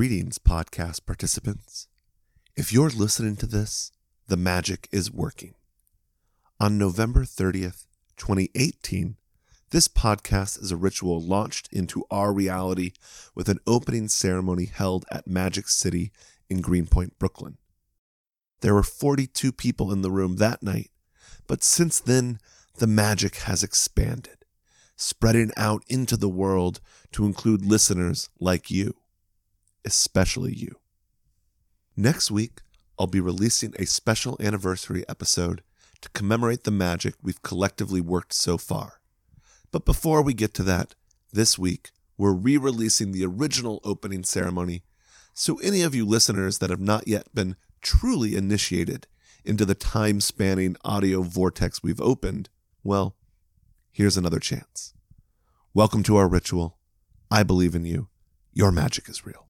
Greetings, podcast participants. If you're listening to this, the magic is working. On November 30th, 2018, this podcast is a ritual launched into our reality with an opening ceremony held at Magic City in Greenpoint, Brooklyn. There were 42 people in the room that night, but since then, the magic has expanded, spreading out into the world to include listeners like you, especially you. Next week, I'll be releasing a special anniversary episode to commemorate the magic we've collectively worked so far. But before we get to that, this week, we're re releasing the original opening ceremony. So, any of you listeners that have not yet been truly initiated into the time spanning audio vortex we've opened, well, here's another chance. Welcome to our ritual. I believe in you. Your magic is real.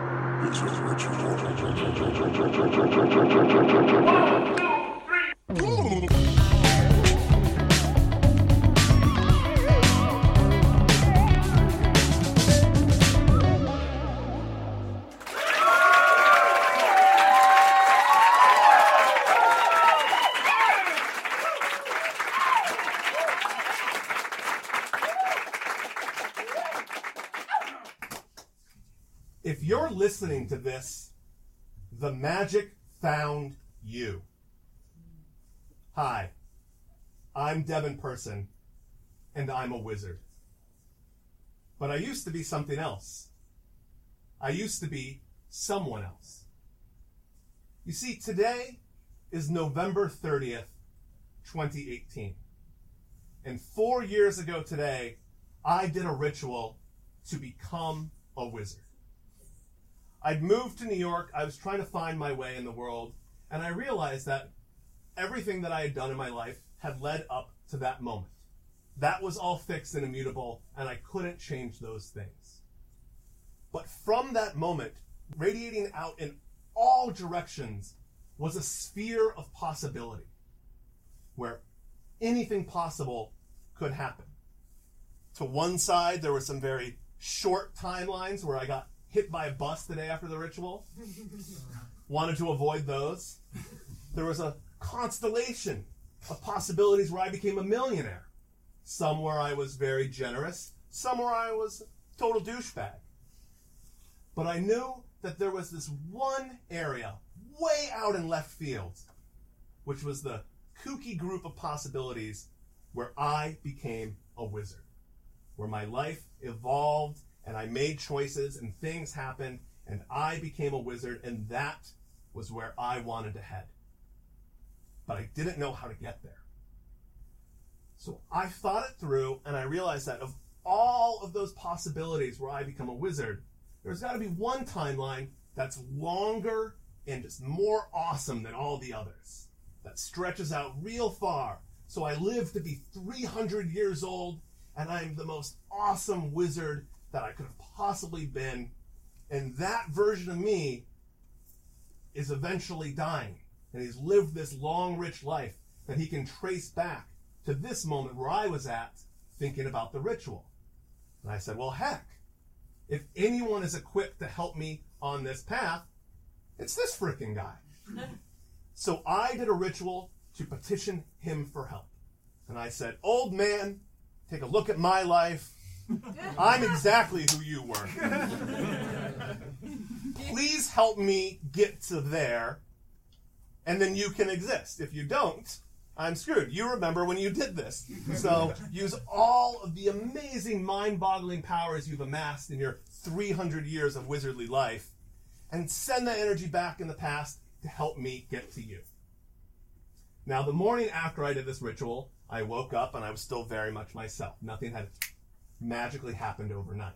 is a listening to this, the magic found you. Hi, I'm Devin Person, and I'm a wizard. But I used to be something else. I used to be someone else. You see, today is November 30th, 2018. And four years ago today, I did a ritual to become a wizard. I'd moved to New York. I was trying to find my way in the world. And I realized that everything that I had done in my life had led up to that moment. That was all fixed and immutable, and I couldn't change those things. But from that moment, radiating out in all directions was a sphere of possibility where anything possible could happen. To one side, there were some very short timelines where I got hit by a bus the day after the ritual. Wanted to avoid those. There was a constellation of possibilities where I became a millionaire. Some where I was very generous, some where I was total douchebag. But I knew that there was this one area way out in left field, which was the kooky group of possibilities where I became a wizard, where my life evolved and I made choices and things happened and I became a wizard and that was where I wanted to head. But I didn't know how to get there. So I thought it through and I realized that of all of those possibilities where I become a wizard, there's got to be one timeline that's longer and just more awesome than all the others. That stretches out real far. So I live to be 300 years old and I'm the most awesome wizard that I could have possibly been. And that version of me is eventually dying. And he's lived this long, rich life that he can trace back to this moment where I was at thinking about the ritual. And I said, well, heck, if anyone is equipped to help me on this path, it's this freaking guy. so I did a ritual to petition him for help. And I said, old man, take a look at my life. I'm exactly who you were. Please help me get to there, and then you can exist. If you don't, I'm screwed. You remember when you did this. So use all of the amazing, mind boggling powers you've amassed in your 300 years of wizardly life and send that energy back in the past to help me get to you. Now, the morning after I did this ritual, I woke up and I was still very much myself. Nothing had magically happened overnight.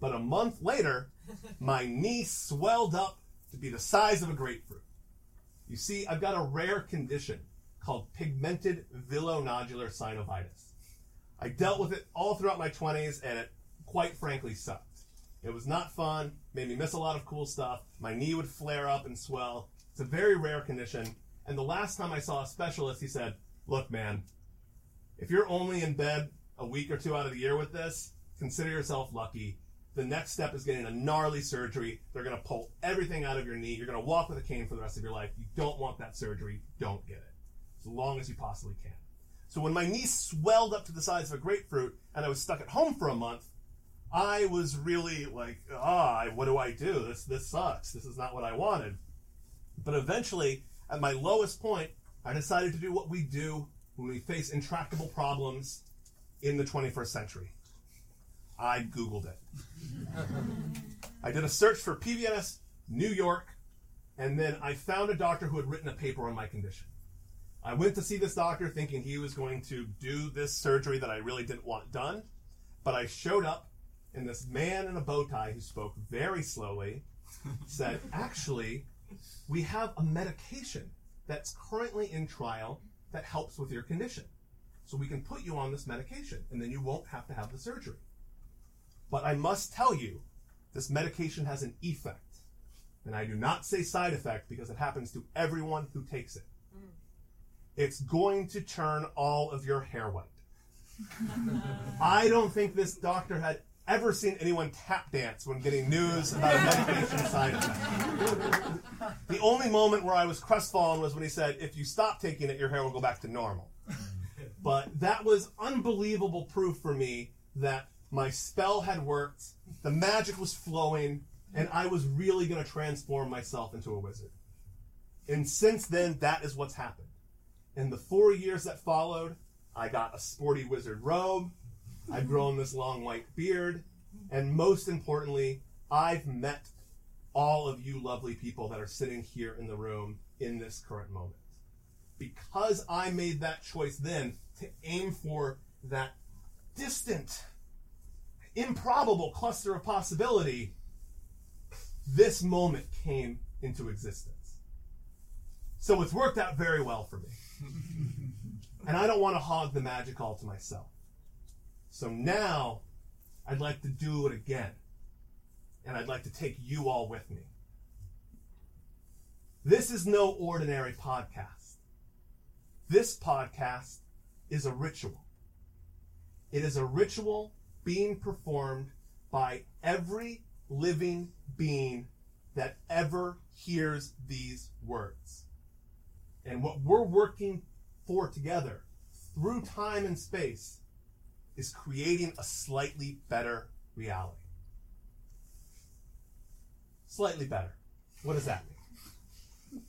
But a month later, my knee swelled up to be the size of a grapefruit. You see, I've got a rare condition called pigmented villonodular synovitis. I dealt with it all throughout my 20s, and it quite frankly sucked. It was not fun, made me miss a lot of cool stuff. My knee would flare up and swell. It's a very rare condition. And the last time I saw a specialist, he said, Look, man, if you're only in bed a week or two out of the year with this, consider yourself lucky. The next step is getting a gnarly surgery. They're going to pull everything out of your knee. You're going to walk with a cane for the rest of your life. You don't want that surgery. Don't get it. As long as you possibly can. So when my knee swelled up to the size of a grapefruit and I was stuck at home for a month, I was really like, ah, what do I do? This this sucks. This is not what I wanted. But eventually, at my lowest point, I decided to do what we do when we face intractable problems in the 21st century. I Googled it. I did a search for PVNS New York, and then I found a doctor who had written a paper on my condition. I went to see this doctor thinking he was going to do this surgery that I really didn't want done, but I showed up, and this man in a bow tie who spoke very slowly said, Actually, we have a medication that's currently in trial that helps with your condition. So we can put you on this medication, and then you won't have to have the surgery. But I must tell you, this medication has an effect. And I do not say side effect because it happens to everyone who takes it. Mm. It's going to turn all of your hair white. I don't think this doctor had ever seen anyone tap dance when getting news about a medication side effect. The only moment where I was crestfallen was when he said, if you stop taking it, your hair will go back to normal. But that was unbelievable proof for me that my spell had worked, the magic was flowing, and I was really going to transform myself into a wizard. And since then, that is what's happened. In the four years that followed, I got a sporty wizard robe, I've grown this long white beard, and most importantly, I've met all of you lovely people that are sitting here in the room in this current moment. Because I made that choice then to aim for that distant, improbable cluster of possibility, this moment came into existence. So it's worked out very well for me. and I don't want to hog the magic all to myself. So now I'd like to do it again. And I'd like to take you all with me. This is no ordinary podcast. This podcast is a ritual. It is a ritual being performed by every living being that ever hears these words. And what we're working for together through time and space is creating a slightly better reality. Slightly better. What does that mean?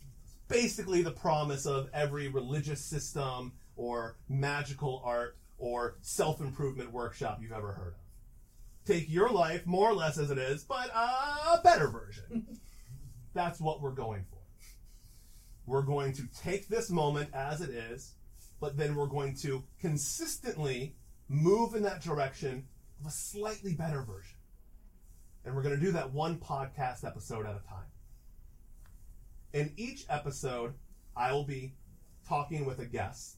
Basically, the promise of every religious system or magical art or self improvement workshop you've ever heard of. Take your life more or less as it is, but a better version. That's what we're going for. We're going to take this moment as it is, but then we're going to consistently move in that direction of a slightly better version. And we're going to do that one podcast episode at a time. In each episode, I will be talking with a guest.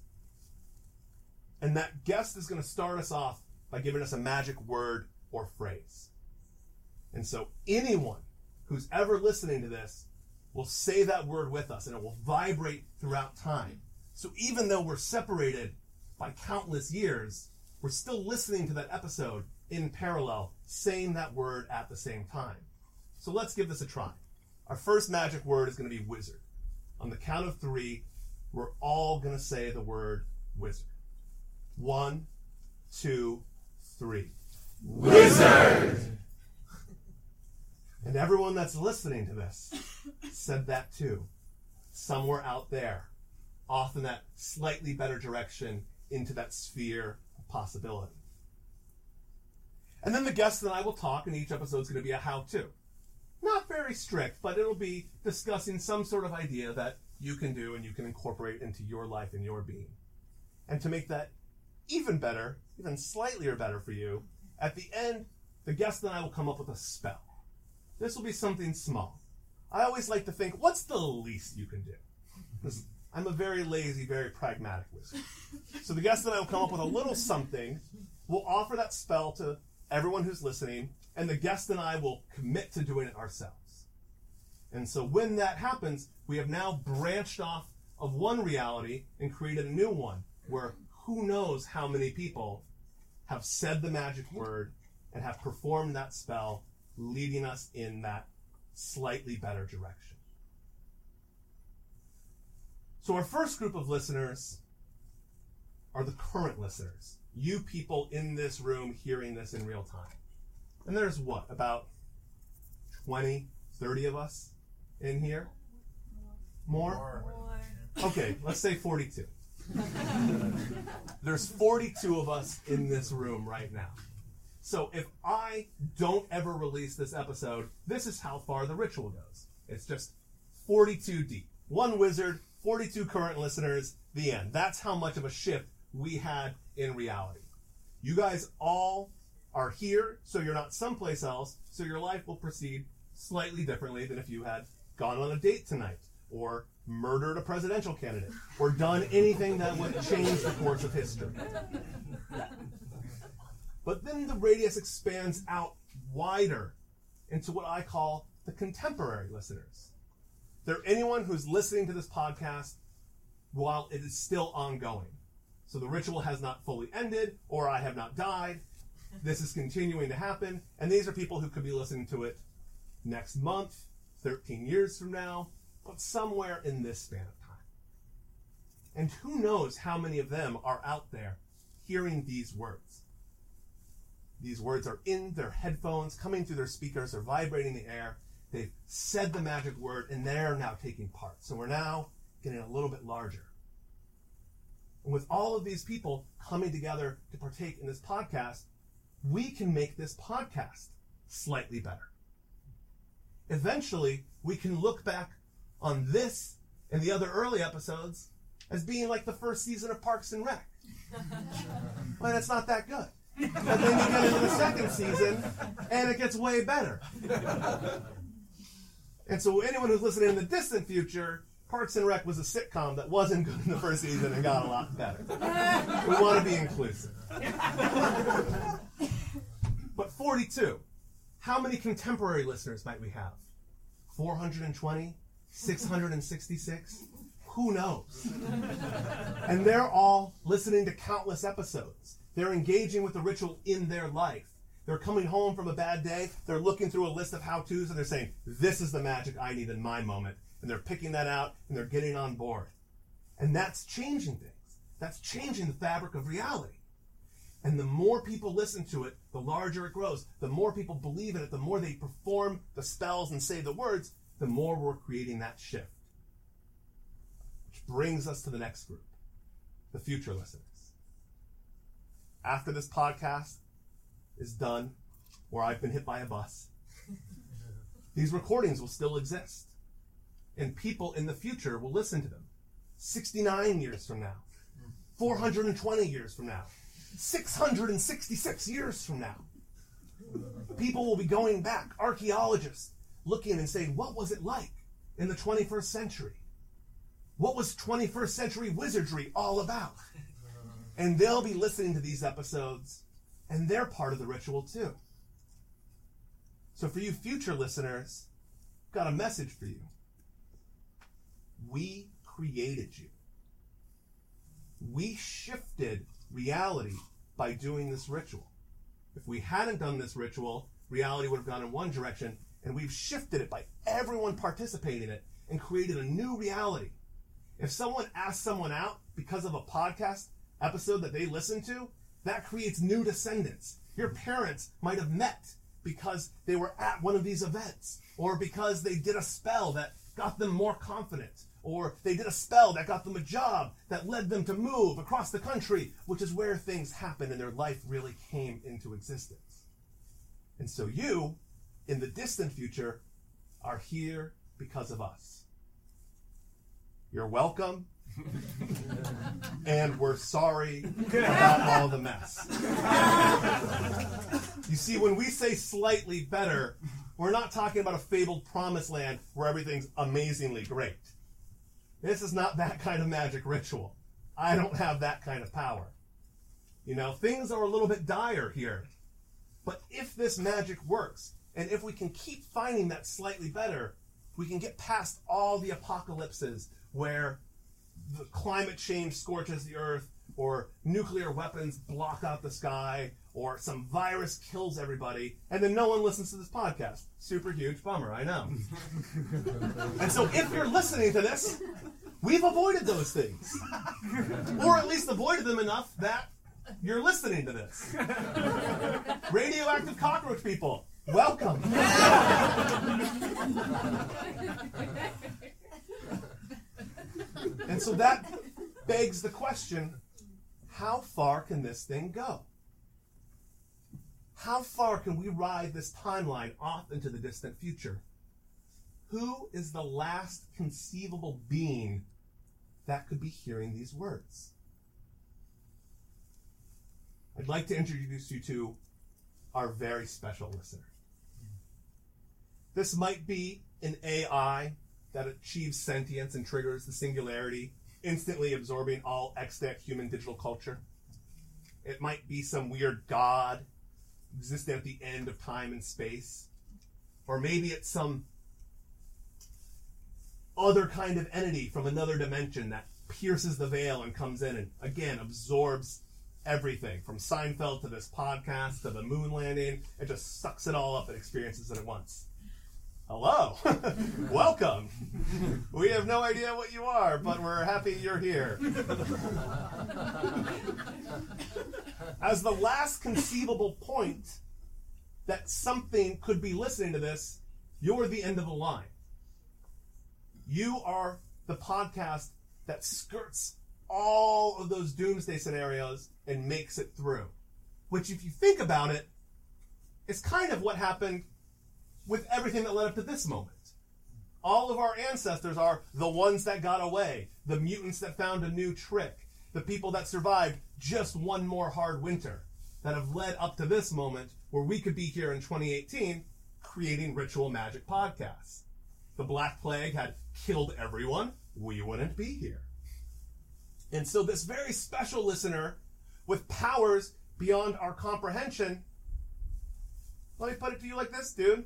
And that guest is going to start us off by giving us a magic word or phrase. And so anyone who's ever listening to this will say that word with us and it will vibrate throughout time. So even though we're separated by countless years, we're still listening to that episode in parallel, saying that word at the same time. So let's give this a try. Our first magic word is going to be wizard. On the count of three, we're all going to say the word wizard. One, two, three. Wizard! And everyone that's listening to this said that too. Somewhere out there, off in that slightly better direction into that sphere of possibility. And then the guests and I will talk, and each episode is going to be a how to. Not very strict, but it'll be discussing some sort of idea that you can do and you can incorporate into your life and your being. And to make that even better, even slightly or better for you, at the end, the guest and I will come up with a spell. This will be something small. I always like to think, what's the least you can do? Because I'm a very lazy, very pragmatic wizard. So the guest and I will come up with a little something. We'll offer that spell to everyone who's listening, and the guest and I will commit to doing it ourselves. And so when that happens, we have now branched off of one reality and created a new one where who knows how many people have said the magic word and have performed that spell, leading us in that slightly better direction. So, our first group of listeners are the current listeners, you people in this room hearing this in real time. And there's what, about 20, 30 of us in here? More? Okay, let's say 42. There's 42 of us in this room right now. So if I don't ever release this episode, this is how far the ritual goes. It's just 42 deep. One wizard, 42 current listeners, the end. That's how much of a shift we had in reality. You guys all are here, so you're not someplace else, so your life will proceed slightly differently than if you had gone on a date tonight or murdered a presidential candidate or done anything that would change the course of history. But then the radius expands out wider into what I call the contemporary listeners. They're anyone who's listening to this podcast while it is still ongoing. So the ritual has not fully ended, or I have not died. This is continuing to happen, and these are people who could be listening to it next month, 13 years from now, but somewhere in this span of time. And who knows how many of them are out there hearing these words. These words are in their headphones, coming through their speakers, they're vibrating the air. They've said the magic word, and they're now taking part. So we're now getting a little bit larger. And with all of these people coming together to partake in this podcast, we can make this podcast slightly better. Eventually, we can look back on this and the other early episodes as being like the first season of Parks and Rec. but it's not that good. But then you get into the second season, and it gets way better. And so, anyone who's listening in the distant future, Parks and Rec was a sitcom that wasn't good in the first season and got a lot better. We want to be inclusive. But 42, how many contemporary listeners might we have? 420? 666? Who knows? And they're all listening to countless episodes. They're engaging with the ritual in their life. They're coming home from a bad day. They're looking through a list of how to's and they're saying, This is the magic I need in my moment. And they're picking that out and they're getting on board. And that's changing things. That's changing the fabric of reality. And the more people listen to it, the larger it grows. The more people believe in it, the more they perform the spells and say the words, the more we're creating that shift. Which brings us to the next group the future listeners. After this podcast is done, or I've been hit by a bus, these recordings will still exist. And people in the future will listen to them 69 years from now, 420 years from now, 666 years from now. People will be going back, archaeologists, looking and saying, what was it like in the 21st century? What was 21st century wizardry all about? And they'll be listening to these episodes, and they're part of the ritual too. So, for you future listeners, I've got a message for you. We created you. We shifted reality by doing this ritual. If we hadn't done this ritual, reality would have gone in one direction, and we've shifted it by everyone participating in it and created a new reality. If someone asks someone out because of a podcast episode that they listen to, that creates new descendants. Your parents might have met because they were at one of these events, or because they did a spell that got them more confident, or they did a spell that got them a job that led them to move across the country, which is where things happen and their life really came into existence. And so you, in the distant future, are here because of us. You're welcome. and we're sorry about all the mess. You see, when we say slightly better, we're not talking about a fabled promised land where everything's amazingly great. This is not that kind of magic ritual. I don't have that kind of power. You know, things are a little bit dire here. But if this magic works, and if we can keep finding that slightly better, we can get past all the apocalypses where the climate change scorches the earth, or nuclear weapons block out the sky, or some virus kills everybody, and then no one listens to this podcast. Super huge bummer, I know. and so if you're listening to this, we've avoided those things. Or at least avoided them enough that you're listening to this. Radioactive cockroach people, welcome. and so that begs the question how far can this thing go? How far can we ride this timeline off into the distant future? Who is the last conceivable being that could be hearing these words? I'd like to introduce you to our very special listener. This might be an AI that achieves sentience and triggers the singularity, instantly absorbing all extant human digital culture. It might be some weird god existing at the end of time and space. Or maybe it's some other kind of entity from another dimension that pierces the veil and comes in and again absorbs everything from Seinfeld to this podcast to the moon landing. It just sucks it all up and experiences it at once. Hello. Welcome. we have no idea what you are, but we're happy you're here. As the last conceivable point that something could be listening to this, you're the end of the line. You are the podcast that skirts all of those doomsday scenarios and makes it through. Which, if you think about it, is kind of what happened with everything that led up to this moment. All of our ancestors are the ones that got away, the mutants that found a new trick, the people that survived just one more hard winter, that have led up to this moment where we could be here in 2018 creating ritual magic podcasts. The Black Plague had killed everyone, we wouldn't be here. And so, this very special listener with powers beyond our comprehension, let me put it to you like this, dude.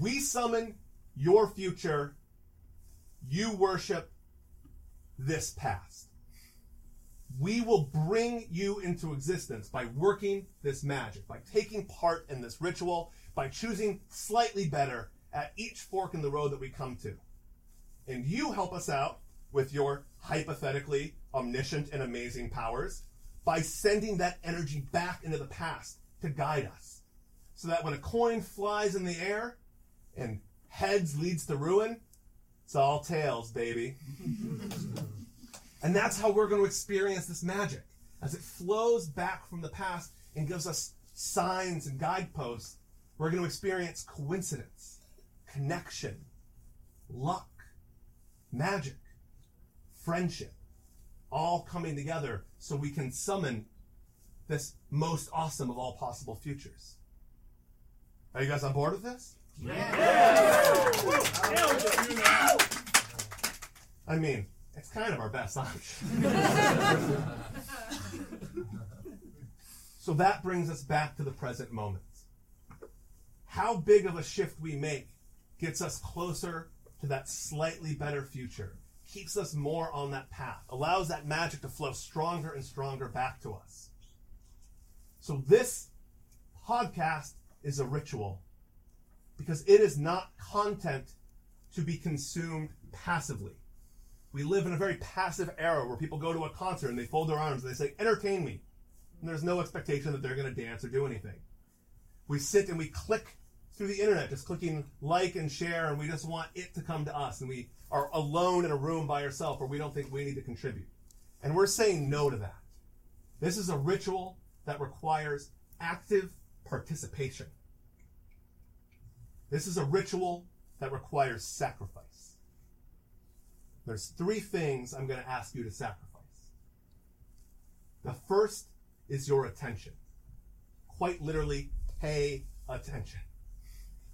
We summon your future. You worship this past. We will bring you into existence by working this magic, by taking part in this ritual, by choosing slightly better at each fork in the road that we come to. And you help us out with your hypothetically omniscient and amazing powers by sending that energy back into the past to guide us. So that when a coin flies in the air, and heads leads to ruin, it's all tails, baby. and that's how we're going to experience this magic as it flows back from the past and gives us signs and guideposts. We're going to experience coincidence, connection, luck, magic, friendship, all coming together so we can summon this most awesome of all possible futures. Are you guys on board with this? I mean, it's kind of our best option. so that brings us back to the present moment. How big of a shift we make gets us closer to that slightly better future, keeps us more on that path, allows that magic to flow stronger and stronger back to us. So this podcast is a ritual because it is not content to be consumed passively. We live in a very passive era where people go to a concert and they fold their arms and they say, entertain me. And there's no expectation that they're going to dance or do anything. We sit and we click through the internet, just clicking like and share, and we just want it to come to us. And we are alone in a room by ourselves where we don't think we need to contribute. And we're saying no to that. This is a ritual that requires active participation. This is a ritual that requires sacrifice. There's three things I'm going to ask you to sacrifice. The first is your attention. quite literally pay attention.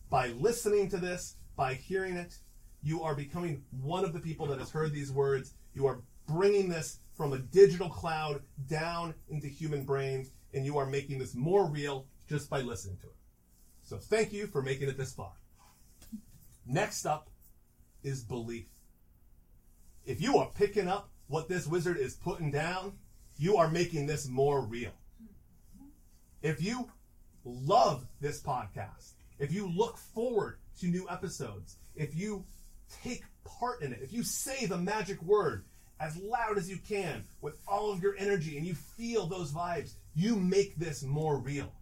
By listening to this, by hearing it, you are becoming one of the people that has heard these words. You are bringing this from a digital cloud down into human brains, and you are making this more real just by listening to it. So thank you for making it this far. Next up is belief. If you are picking up what this wizard is putting down, you are making this more real. If you love this podcast, if you look forward to new episodes, if you take part in it, if you say the magic word as loud as you can with all of your energy and you feel those vibes, you make this more real.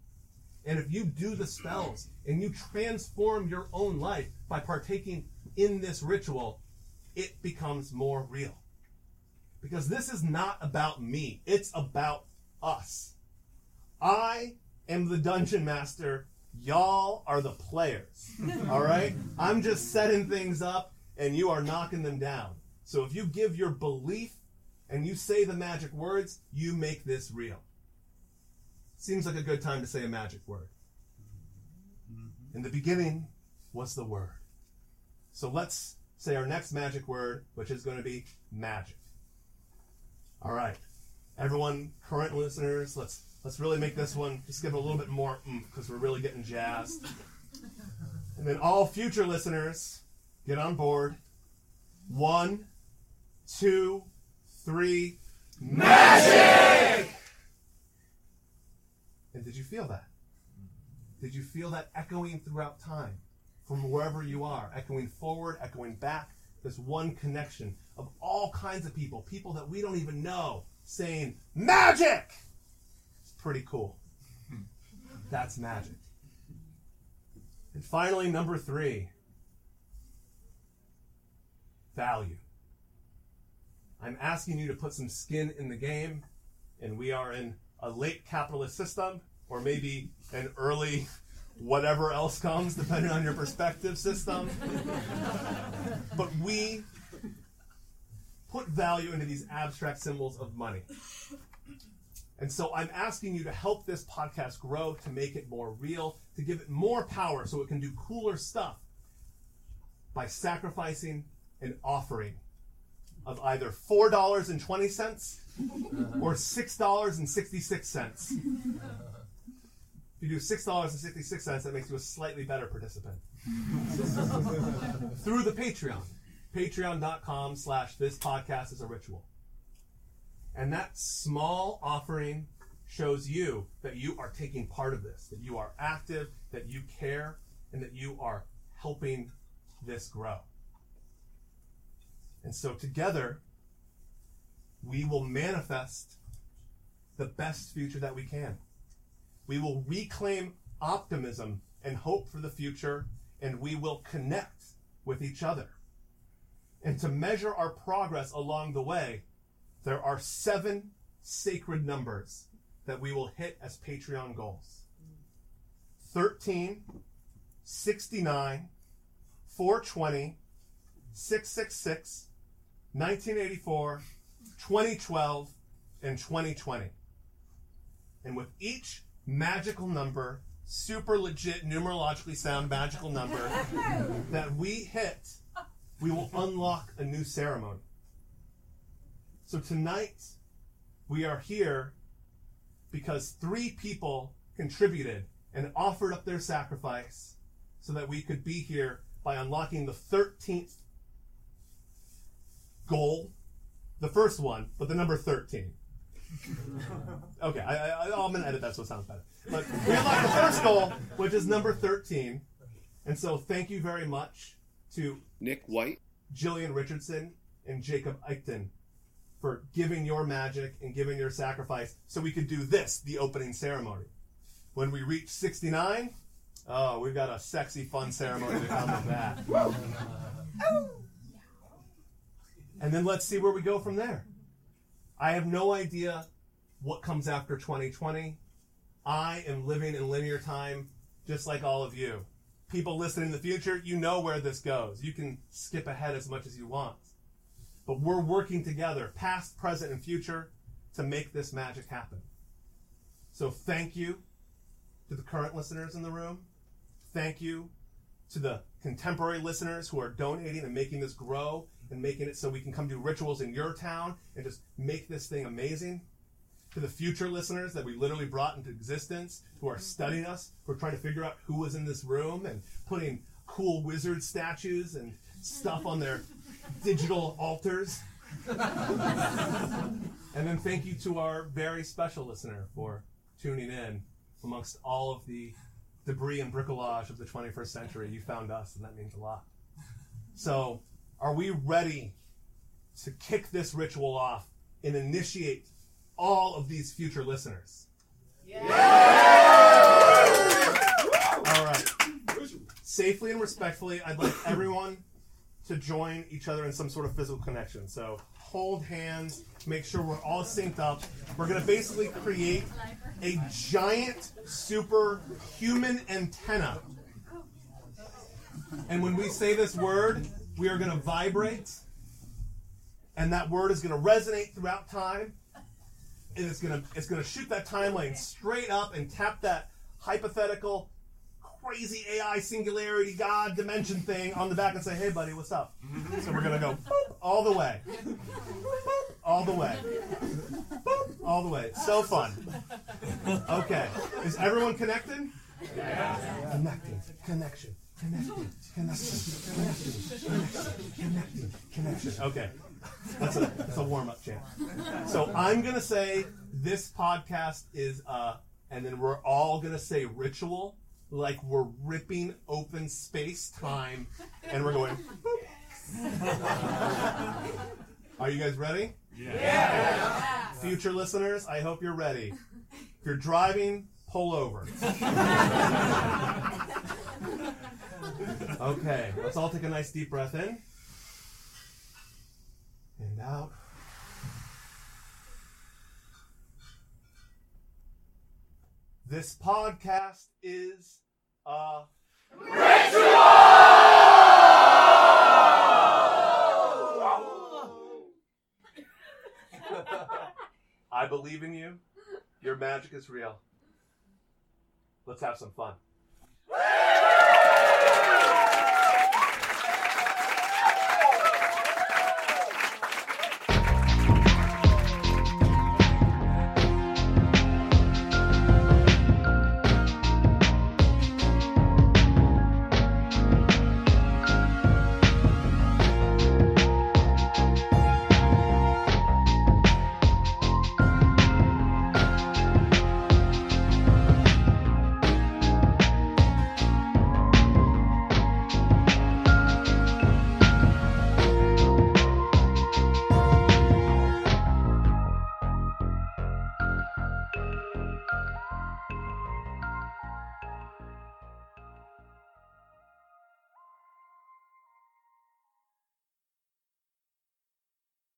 And if you do the spells and you transform your own life by partaking in this ritual, it becomes more real. Because this is not about me, it's about us. I am the dungeon master. Y'all are the players. All right? I'm just setting things up and you are knocking them down. So if you give your belief and you say the magic words, you make this real. Seems like a good time to say a magic word. Mm-hmm. In the beginning was the word. So let's say our next magic word, which is going to be magic. All right. Everyone, current listeners, let's let's really make this one just give it a little bit more because we're really getting jazzed. And then all future listeners, get on board. One, two, three. Magic! Did you feel that? Did you feel that echoing throughout time from wherever you are, echoing forward, echoing back? This one connection of all kinds of people, people that we don't even know, saying, Magic! It's pretty cool. That's magic. And finally, number three value. I'm asking you to put some skin in the game, and we are in a late capitalist system, or maybe an early whatever else comes, depending on your perspective system. but we put value into these abstract symbols of money. And so I'm asking you to help this podcast grow, to make it more real, to give it more power so it can do cooler stuff by sacrificing an offering of either $4.20 or $6.66. If you do $6.66, that makes you a slightly better participant. Through the Patreon. Patreon.com slash this podcast is a ritual. And that small offering shows you that you are taking part of this, that you are active, that you care, and that you are helping this grow. And so together, we will manifest the best future that we can. We will reclaim optimism and hope for the future, and we will connect with each other. And to measure our progress along the way, there are seven sacred numbers that we will hit as Patreon goals 13, 69, 420, 666, 1984, 2012, and 2020. And with each magical number, super legit, numerologically sound magical number that we hit, we will unlock a new ceremony. So tonight, we are here because three people contributed and offered up their sacrifice so that we could be here by unlocking the 13th goal. The first one, but the number 13. okay, I, oh, I'm going to edit that so it sounds better. But we unlocked the first goal, which is number 13. And so thank you very much to Nick White, Jillian Richardson, and Jacob Eichten for giving your magic and giving your sacrifice so we could do this, the opening ceremony. When we reach 69, oh, we've got a sexy, fun ceremony to come with that. And then let's see where we go from there. I have no idea what comes after 2020. I am living in linear time just like all of you. People listening in the future, you know where this goes. You can skip ahead as much as you want. But we're working together, past, present, and future, to make this magic happen. So thank you. to the current listeners in the room. Thank you to the contemporary listeners who are donating and making this grow and making it so we can come do rituals in your town and just make this thing amazing. To the future listeners that we literally brought into existence who are studying us, who are trying to figure out who was in this room and putting cool wizard statues and stuff on their digital altars. and then thank you to our very special listener for tuning in amongst all of the debris and bricolage of the 21st century. You found us, and that means a lot. So, are we ready to kick this ritual off and initiate all of these future listeners? Yeah. All right. Safely and respectfully, I'd like everyone to join each other in some sort of physical connection. So hold hands, make sure we're all synced up. We're going to basically create a giant superhuman antenna. And when we say this word, we are going to vibrate, and that word is going to resonate throughout time, and it's going to it's going to shoot that timeline straight up and tap that hypothetical crazy AI singularity God dimension thing on the back and say, "Hey, buddy, what's up?" So we're gonna go boop, all the way, boop, all the way, boop, all the way. So fun. Okay, is everyone connected? Yeah. Connecting, connection, connecting, connection, connecting, connection, connection. Okay, that's a that's a warm up chant. So I'm gonna say this podcast is uh, and then we're all gonna say ritual like we're ripping open space time and we're going. Are you guys ready? Yeah. yeah. Future listeners, I hope you're ready. If you're driving, pull over. okay, let's all take a nice deep breath in and out. This podcast is ritual. I believe in you. Your magic is real. Let's have some fun.